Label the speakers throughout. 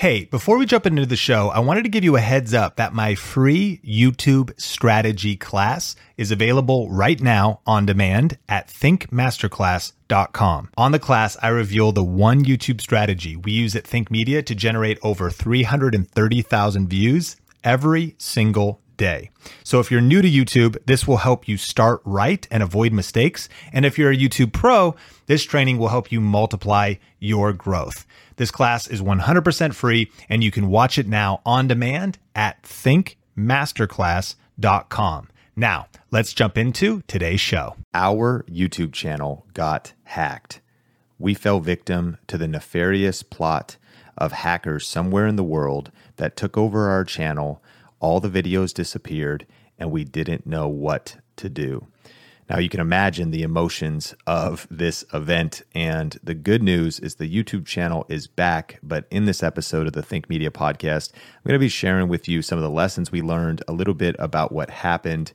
Speaker 1: Hey, before we jump into the show, I wanted to give you a heads up that my free YouTube strategy class is available right now on demand at thinkmasterclass.com. On the class, I reveal the one YouTube strategy we use at Think Media to generate over 330,000 views every single So if you're new to YouTube, this will help you start right and avoid mistakes. And if you're a YouTube pro, this training will help you multiply your growth. This class is 100% free and you can watch it now on demand at thinkmasterclass.com. Now, let's jump into today's show.
Speaker 2: Our YouTube channel got hacked. We fell victim to the nefarious plot of hackers somewhere in the world that took over our channel. All the videos disappeared and we didn't know what to do. Now, you can imagine the emotions of this event. And the good news is the YouTube channel is back. But in this episode of the Think Media podcast, I'm going to be sharing with you some of the lessons we learned, a little bit about what happened,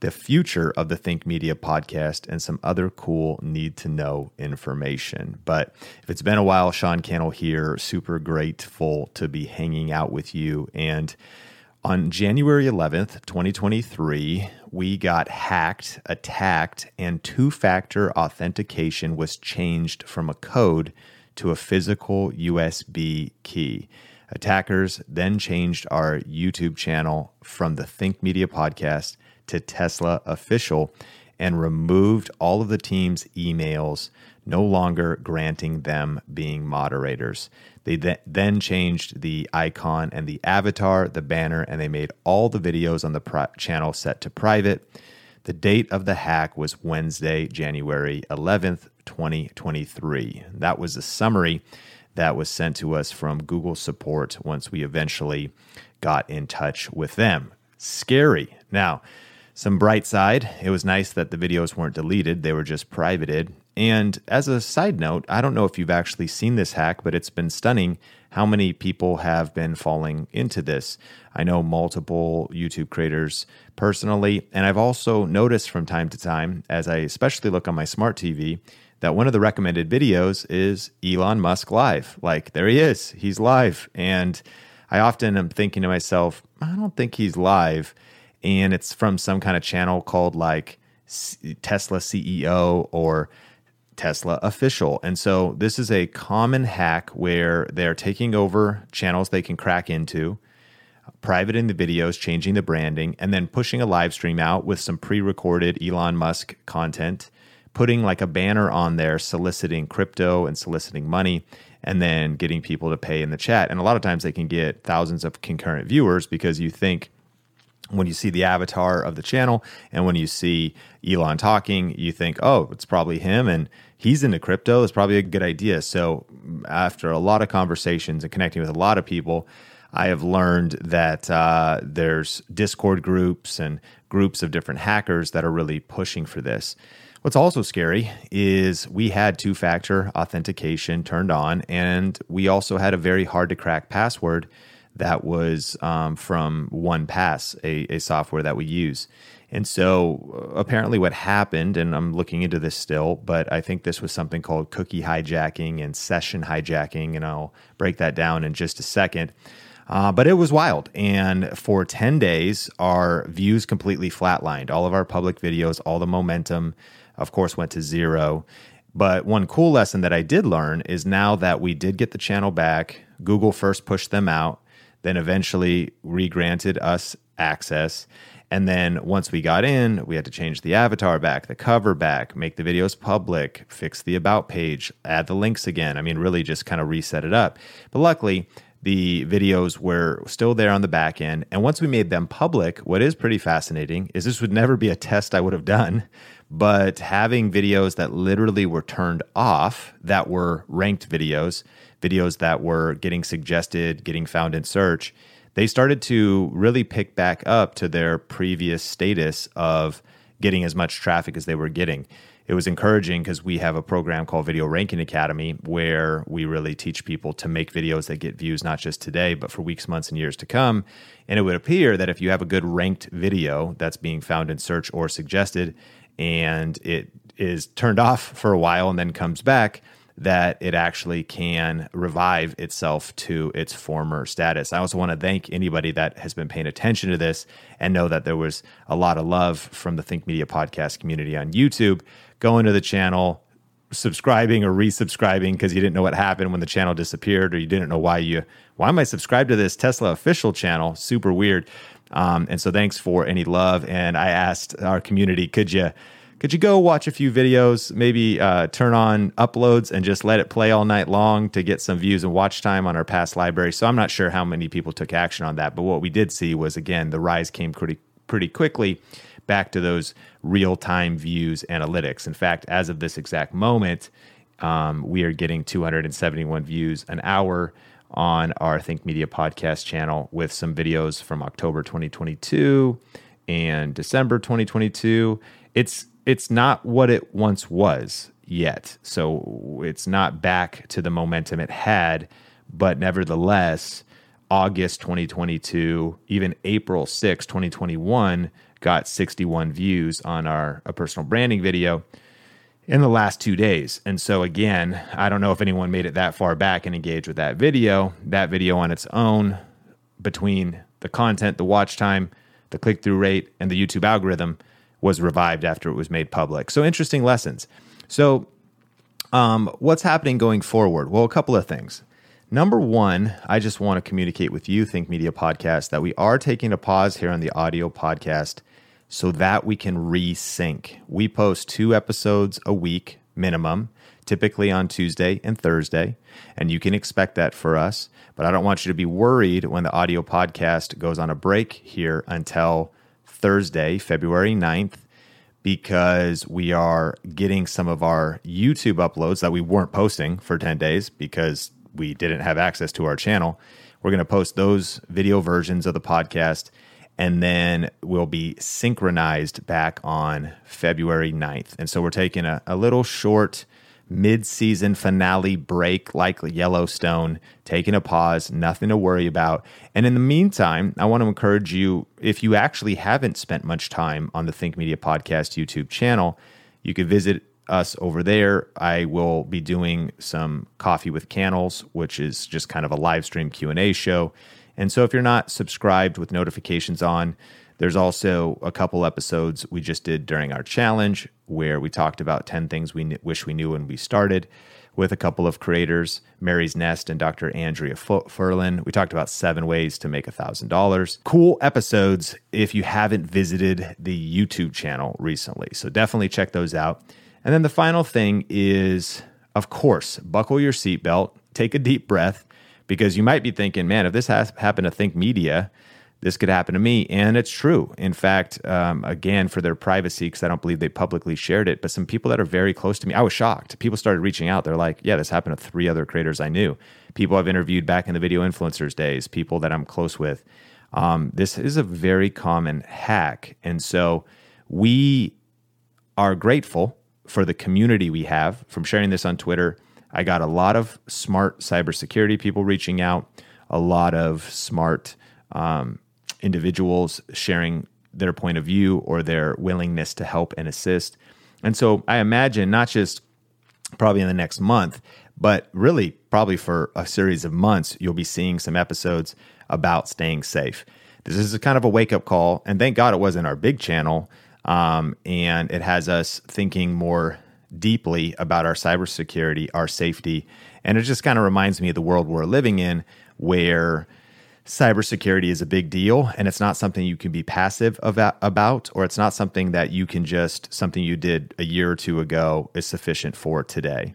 Speaker 2: the future of the Think Media podcast, and some other cool need to know information. But if it's been a while, Sean Cannell here, super grateful to be hanging out with you. And on January 11th, 2023, we got hacked, attacked, and two factor authentication was changed from a code to a physical USB key. Attackers then changed our YouTube channel from the Think Media podcast to Tesla Official and removed all of the team's emails, no longer granting them being moderators. They th- then changed the icon and the avatar, the banner, and they made all the videos on the pri- channel set to private. The date of the hack was Wednesday, January 11th, 2023. That was a summary that was sent to us from Google support once we eventually got in touch with them. Scary. Now, some bright side, it was nice that the videos weren't deleted, they were just privated. And as a side note, I don't know if you've actually seen this hack, but it's been stunning how many people have been falling into this. I know multiple YouTube creators personally, and I've also noticed from time to time, as I especially look on my smart TV, that one of the recommended videos is Elon Musk live. Like, there he is, he's live. And I often am thinking to myself, I don't think he's live. And it's from some kind of channel called like Tesla CEO or Tesla official. And so this is a common hack where they're taking over channels they can crack into, privating the videos, changing the branding, and then pushing a live stream out with some pre recorded Elon Musk content, putting like a banner on there soliciting crypto and soliciting money, and then getting people to pay in the chat. And a lot of times they can get thousands of concurrent viewers because you think when you see the avatar of the channel and when you see Elon talking, you think, oh, it's probably him and he's into crypto. It's probably a good idea. So, after a lot of conversations and connecting with a lot of people, I have learned that uh, there's Discord groups and groups of different hackers that are really pushing for this. What's also scary is we had two factor authentication turned on, and we also had a very hard to crack password that was um, from 1Pass, a, a software that we use. And so uh, apparently, what happened, and I'm looking into this still, but I think this was something called cookie hijacking and session hijacking, and I'll break that down in just a second. Uh, but it was wild. And for 10 days, our views completely flatlined. All of our public videos, all the momentum, of course, went to zero. But one cool lesson that I did learn is now that we did get the channel back, Google first pushed them out then eventually regranted us access. And then once we got in, we had to change the avatar back, the cover back, make the videos public, fix the about page, add the links again. I mean, really just kind of reset it up. But luckily, the videos were still there on the back end. And once we made them public, what is pretty fascinating is this would never be a test I would have done, but having videos that literally were turned off that were ranked videos videos that were getting suggested, getting found in search, they started to really pick back up to their previous status of getting as much traffic as they were getting. It was encouraging because we have a program called Video Ranking Academy where we really teach people to make videos that get views not just today, but for weeks, months, and years to come. And it would appear that if you have a good ranked video that's being found in search or suggested and it is turned off for a while and then comes back, that it actually can revive itself to its former status. I also want to thank anybody that has been paying attention to this and know that there was a lot of love from the Think Media podcast community on YouTube. Going to the channel, subscribing or resubscribing because you didn't know what happened when the channel disappeared or you didn't know why you why am I subscribed to this Tesla official channel? Super weird. Um, and so thanks for any love. And I asked our community, could you could you go watch a few videos, maybe uh, turn on uploads and just let it play all night long to get some views and watch time on our past library? So I'm not sure how many people took action on that, but what we did see was again the rise came pretty pretty quickly back to those real time views analytics. In fact, as of this exact moment, um, we are getting 271 views an hour on our Think Media podcast channel with some videos from October 2022 and December 2022. It's it's not what it once was yet. So it's not back to the momentum it had, but nevertheless, August 2022, even April 6, 2021 got 61 views on our a personal branding video in the last two days. And so, again, I don't know if anyone made it that far back and engaged with that video. That video on its own, between the content, the watch time, the click through rate, and the YouTube algorithm, was revived after it was made public. So, interesting lessons. So, um, what's happening going forward? Well, a couple of things. Number one, I just want to communicate with you, Think Media Podcast, that we are taking a pause here on the audio podcast so that we can resync. We post two episodes a week minimum, typically on Tuesday and Thursday, and you can expect that for us. But I don't want you to be worried when the audio podcast goes on a break here until Thursday, February 9th, because we are getting some of our YouTube uploads that we weren't posting for 10 days because we didn't have access to our channel. We're going to post those video versions of the podcast and then we'll be synchronized back on February 9th. And so we're taking a, a little short mid-season finale break like Yellowstone, taking a pause, nothing to worry about. And in the meantime, I want to encourage you if you actually haven't spent much time on the Think Media Podcast YouTube channel, you could visit us over there. I will be doing some Coffee with Cannells, which is just kind of a live stream Q&A show. And so if you're not subscribed with notifications on, there's also a couple episodes we just did during our challenge where we talked about 10 things we wish we knew when we started with a couple of creators, Mary's Nest and Dr. Andrea Furlan. We talked about seven ways to make $1,000. Cool episodes if you haven't visited the YouTube channel recently. So definitely check those out. And then the final thing is, of course, buckle your seatbelt, take a deep breath, because you might be thinking, man, if this has happened to Think Media, this could happen to me. And it's true. In fact, um, again, for their privacy, because I don't believe they publicly shared it, but some people that are very close to me, I was shocked. People started reaching out. They're like, yeah, this happened to three other creators I knew. People I've interviewed back in the video influencers days, people that I'm close with. Um, this is a very common hack. And so we are grateful for the community we have from sharing this on Twitter I got a lot of smart cybersecurity people reaching out, a lot of smart um, individuals sharing their point of view or their willingness to help and assist. And so I imagine not just probably in the next month, but really probably for a series of months, you'll be seeing some episodes about staying safe. This is a kind of a wake up call. And thank God it wasn't our big channel. Um, and it has us thinking more deeply about our cybersecurity, our safety. And it just kind of reminds me of the world we're living in where cybersecurity is a big deal and it's not something you can be passive about or it's not something that you can just something you did a year or two ago is sufficient for today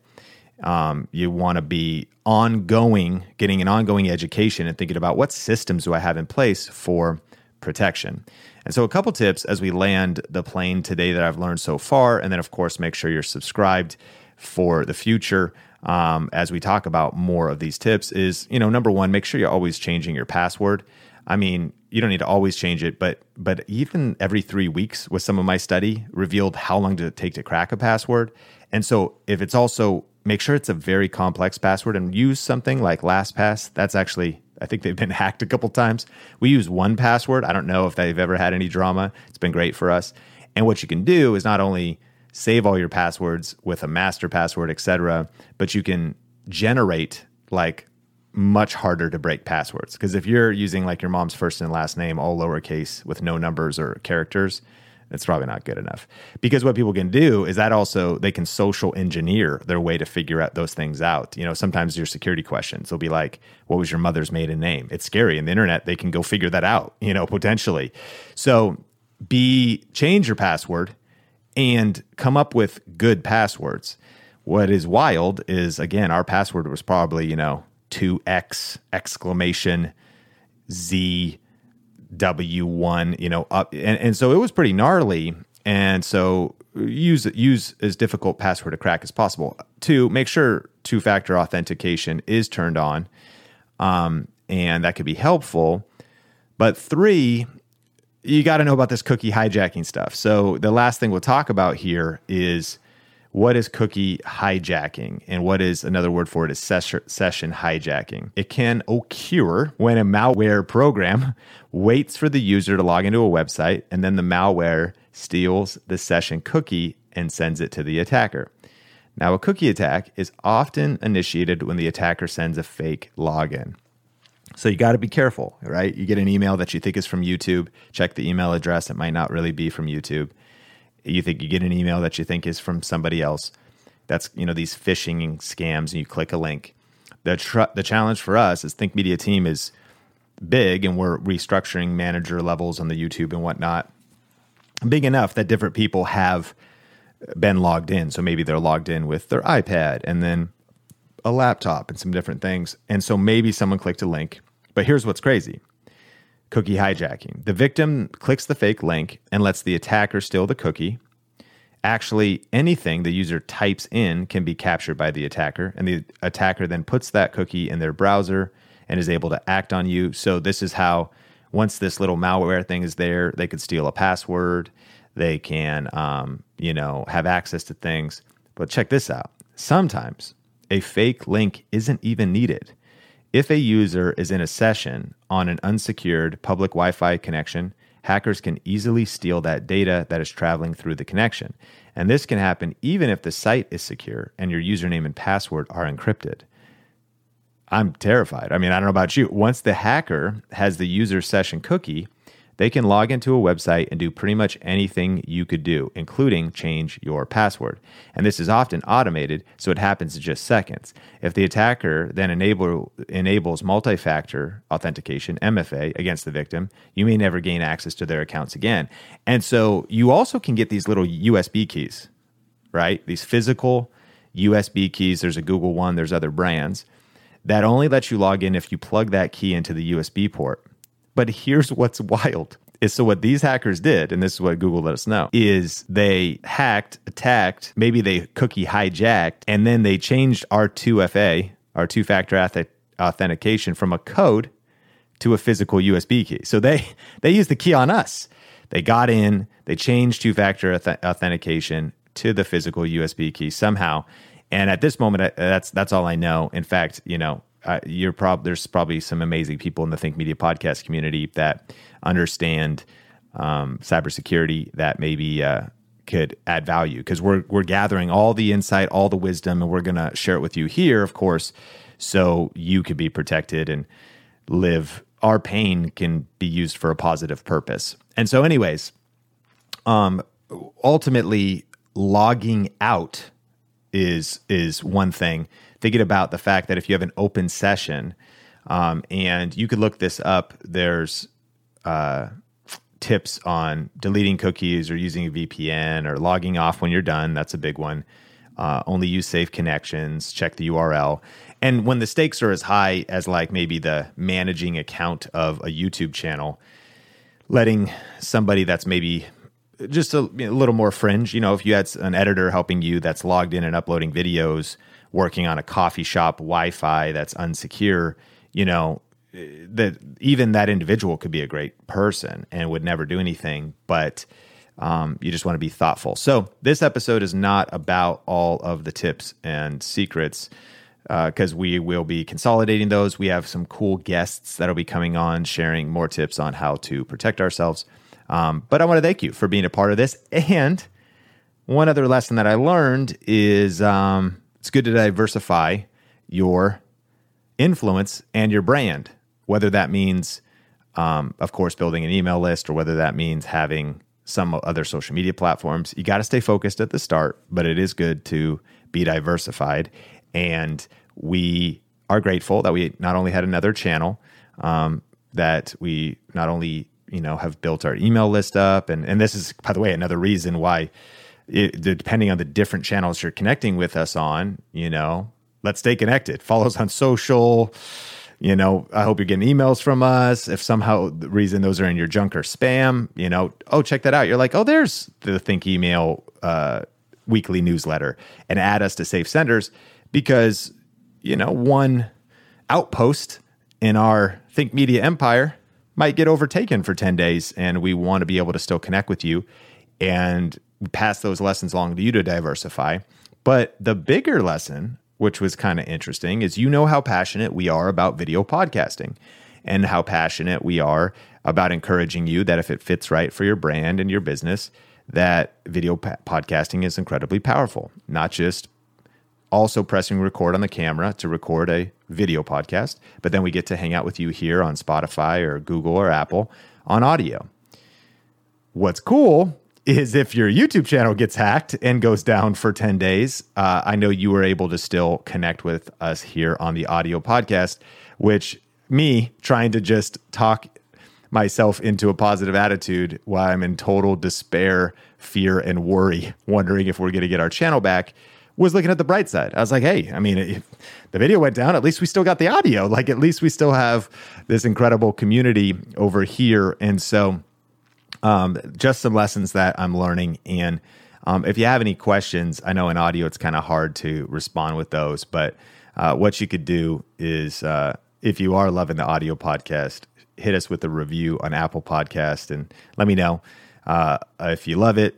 Speaker 2: um, you want to be ongoing getting an ongoing education and thinking about what systems do i have in place for protection and so, a couple tips as we land the plane today that I've learned so far. And then, of course, make sure you're subscribed for the future um, as we talk about more of these tips is, you know, number one, make sure you're always changing your password. I mean, you don't need to always change it, but but even every three weeks with some of my study revealed how long did it take to crack a password. And so if it's also make sure it's a very complex password and use something like LastPass. That's actually I think they've been hacked a couple times. We use 1Password. I don't know if they've ever had any drama. It's been great for us. And what you can do is not only save all your passwords with a master password, etc. But you can generate like much harder to break passwords. Because if you're using like your mom's first and last name all lowercase with no numbers or characters it's probably not good enough. Because what people can do is that also they can social engineer their way to figure out those things out. You know sometimes your security questions will be like what was your mother's maiden name? It's scary in the internet. They can go figure that out you know potentially. So be change your password and come up with good passwords. What is wild is again our password was probably you know 2x exclamation z w1 you know up and, and so it was pretty gnarly. And so use use as difficult password to crack as possible. Two make sure two factor authentication is turned on um, and that could be helpful. But three you got to know about this cookie hijacking stuff. So the last thing we'll talk about here is what is cookie hijacking? And what is another word for it is session hijacking. It can occur when a malware program waits for the user to log into a website and then the malware steals the session cookie and sends it to the attacker. Now a cookie attack is often initiated when the attacker sends a fake login so you got to be careful right you get an email that you think is from youtube check the email address it might not really be from youtube you think you get an email that you think is from somebody else. That's you know these phishing scams, and you click a link. The tr- the challenge for us as Think Media team is big, and we're restructuring manager levels on the YouTube and whatnot. Big enough that different people have been logged in. So maybe they're logged in with their iPad and then a laptop and some different things. And so maybe someone clicked a link. But here's what's crazy cookie hijacking. The victim clicks the fake link and lets the attacker steal the cookie. Actually, anything the user types in can be captured by the attacker, and the attacker then puts that cookie in their browser and is able to act on you. So, this is how, once this little malware thing is there, they could steal a password, they can, um, you know, have access to things. But check this out sometimes a fake link isn't even needed. If a user is in a session on an unsecured public Wi Fi connection, hackers can easily steal that data that is traveling through the connection. And this can happen even if the site is secure and your username and password are encrypted. I'm terrified. I mean, I don't know about you. Once the hacker has the user session cookie, they can log into a website and do pretty much anything you could do, including change your password. And this is often automated, so it happens in just seconds. If the attacker then enable, enables multi factor authentication, MFA, against the victim, you may never gain access to their accounts again. And so you also can get these little USB keys, right? These physical USB keys. There's a Google one, there's other brands that only lets you log in if you plug that key into the USB port. But here's what's wild. Is so what these hackers did, and this is what Google let us know, is they hacked, attacked, maybe they cookie hijacked, and then they changed our 2FA, our two factor authentication from a code to a physical USB key. So they they used the key on us. They got in, they changed two factor authentication to the physical USB key somehow. And at this moment, uh, that's that's all I know. In fact, you know, uh, you're prob there's probably some amazing people in the Think Media podcast community that understand um, cybersecurity that maybe uh, could add value because we're we're gathering all the insight, all the wisdom, and we're gonna share it with you here, of course, so you could be protected and live. Our pain can be used for a positive purpose. And so, anyways, um, ultimately, logging out is is one thing thinking about the fact that if you have an open session, um, and you could look this up, there's uh, tips on deleting cookies or using a VPN or logging off when you're done. That's a big one. Uh, only use safe connections, check the URL. And when the stakes are as high as like maybe the managing account of a YouTube channel, letting somebody that's maybe just a, a little more fringe, you know, if you had an editor helping you that's logged in and uploading videos, working on a coffee shop Wi-Fi that's unsecure, you know, that even that individual could be a great person and would never do anything, but um, you just want to be thoughtful. So this episode is not about all of the tips and secrets because uh, we will be consolidating those. We have some cool guests that'll be coming on, sharing more tips on how to protect ourselves. Um, but I want to thank you for being a part of this and one other lesson that I learned is um, it's good to diversify your influence and your brand, whether that means, um, of course, building an email list or whether that means having some other social media platforms. You got to stay focused at the start, but it is good to be diversified. And we are grateful that we not only had another channel, um, that we not only you know have built our email list up, and and this is by the way another reason why, it, depending on the different channels you're connecting with us on, you know, let's stay connected. Follow us on social. You know, I hope you're getting emails from us. If somehow the reason those are in your junk or spam, you know, oh, check that out. You're like, oh, there's the Think Email uh, weekly newsletter and add us to safe senders because, you know, one outpost in our Think Media empire might get overtaken for 10 days and we want to be able to still connect with you and pass those lessons along to you to diversify. But the bigger lesson which was kind of interesting, is you know how passionate we are about video podcasting and how passionate we are about encouraging you that if it fits right for your brand and your business, that video pa- podcasting is incredibly powerful. Not just also pressing record on the camera to record a video podcast, but then we get to hang out with you here on Spotify or Google or Apple on audio. What's cool is if your YouTube channel gets hacked and goes down for 10 days, uh, I know you were able to still connect with us here on the audio podcast, which me trying to just talk myself into a positive attitude while I'm in total despair, fear, and worry, wondering if we're going to get our channel back, was looking at the bright side. I was like, hey, I mean, the video went down, at least we still got the audio. Like, at least we still have this incredible community over here. And so, um, just some lessons that I'm learning. And um, if you have any questions, I know in audio it's kind of hard to respond with those, but uh, what you could do is uh, if you are loving the audio podcast, hit us with a review on Apple Podcast and let me know uh, if you love it.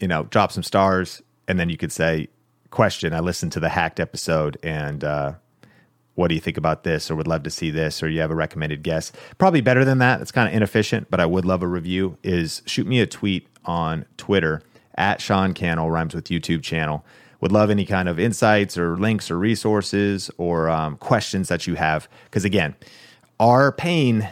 Speaker 2: You know, drop some stars, and then you could say, "Question: I listened to the hacked episode, and uh, what do you think about this or would love to see this or you have a recommended guest probably better than that. It's kind of inefficient but i would love a review is shoot me a tweet on twitter at sean cannell rhymes with youtube channel. Would love any kind of insights or links or resources or um, questions that you have. Because again our pain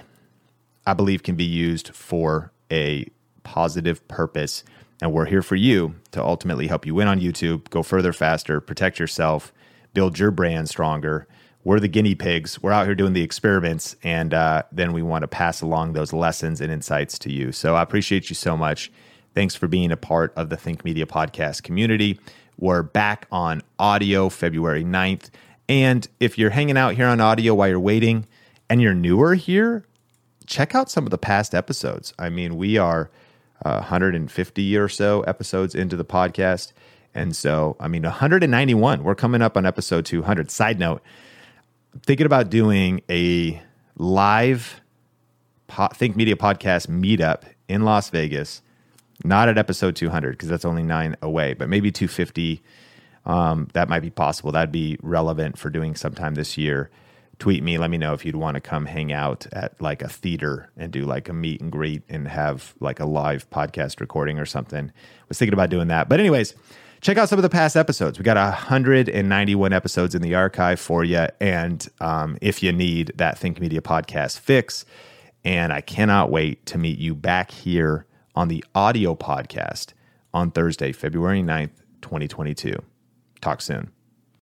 Speaker 2: i believe can be used for a positive purpose and we're here for you to ultimately help you win on youtube go further faster protect yourself build your brand stronger we're the guinea pigs. We're out here doing the experiments, and uh, then we want to pass along those lessons and insights to you. So I appreciate you so much. Thanks for being a part of the Think Media podcast community. We're back on audio February 9th. And if you're hanging out here on audio while you're waiting and you're newer here, check out some of the past episodes. I mean, we are uh, 150 or so episodes into the podcast. And so, I mean, 191. We're coming up on episode 200. Side note, thinking about doing a live po- Think Media podcast meetup in Las Vegas, not at episode 200 because that's only nine away, but maybe 250. Um, that might be possible. That'd be relevant for doing sometime this year. Tweet me, let me know if you'd want to come hang out at like a theater and do like a meet and greet and have like a live podcast recording or something. Was thinking about doing that. But, anyways, check out some of the past episodes. We got 191 episodes in the archive for you. And um, if you need that Think Media podcast fix, and I cannot wait to meet you back here on the audio podcast on Thursday, February 9th, 2022. Talk soon.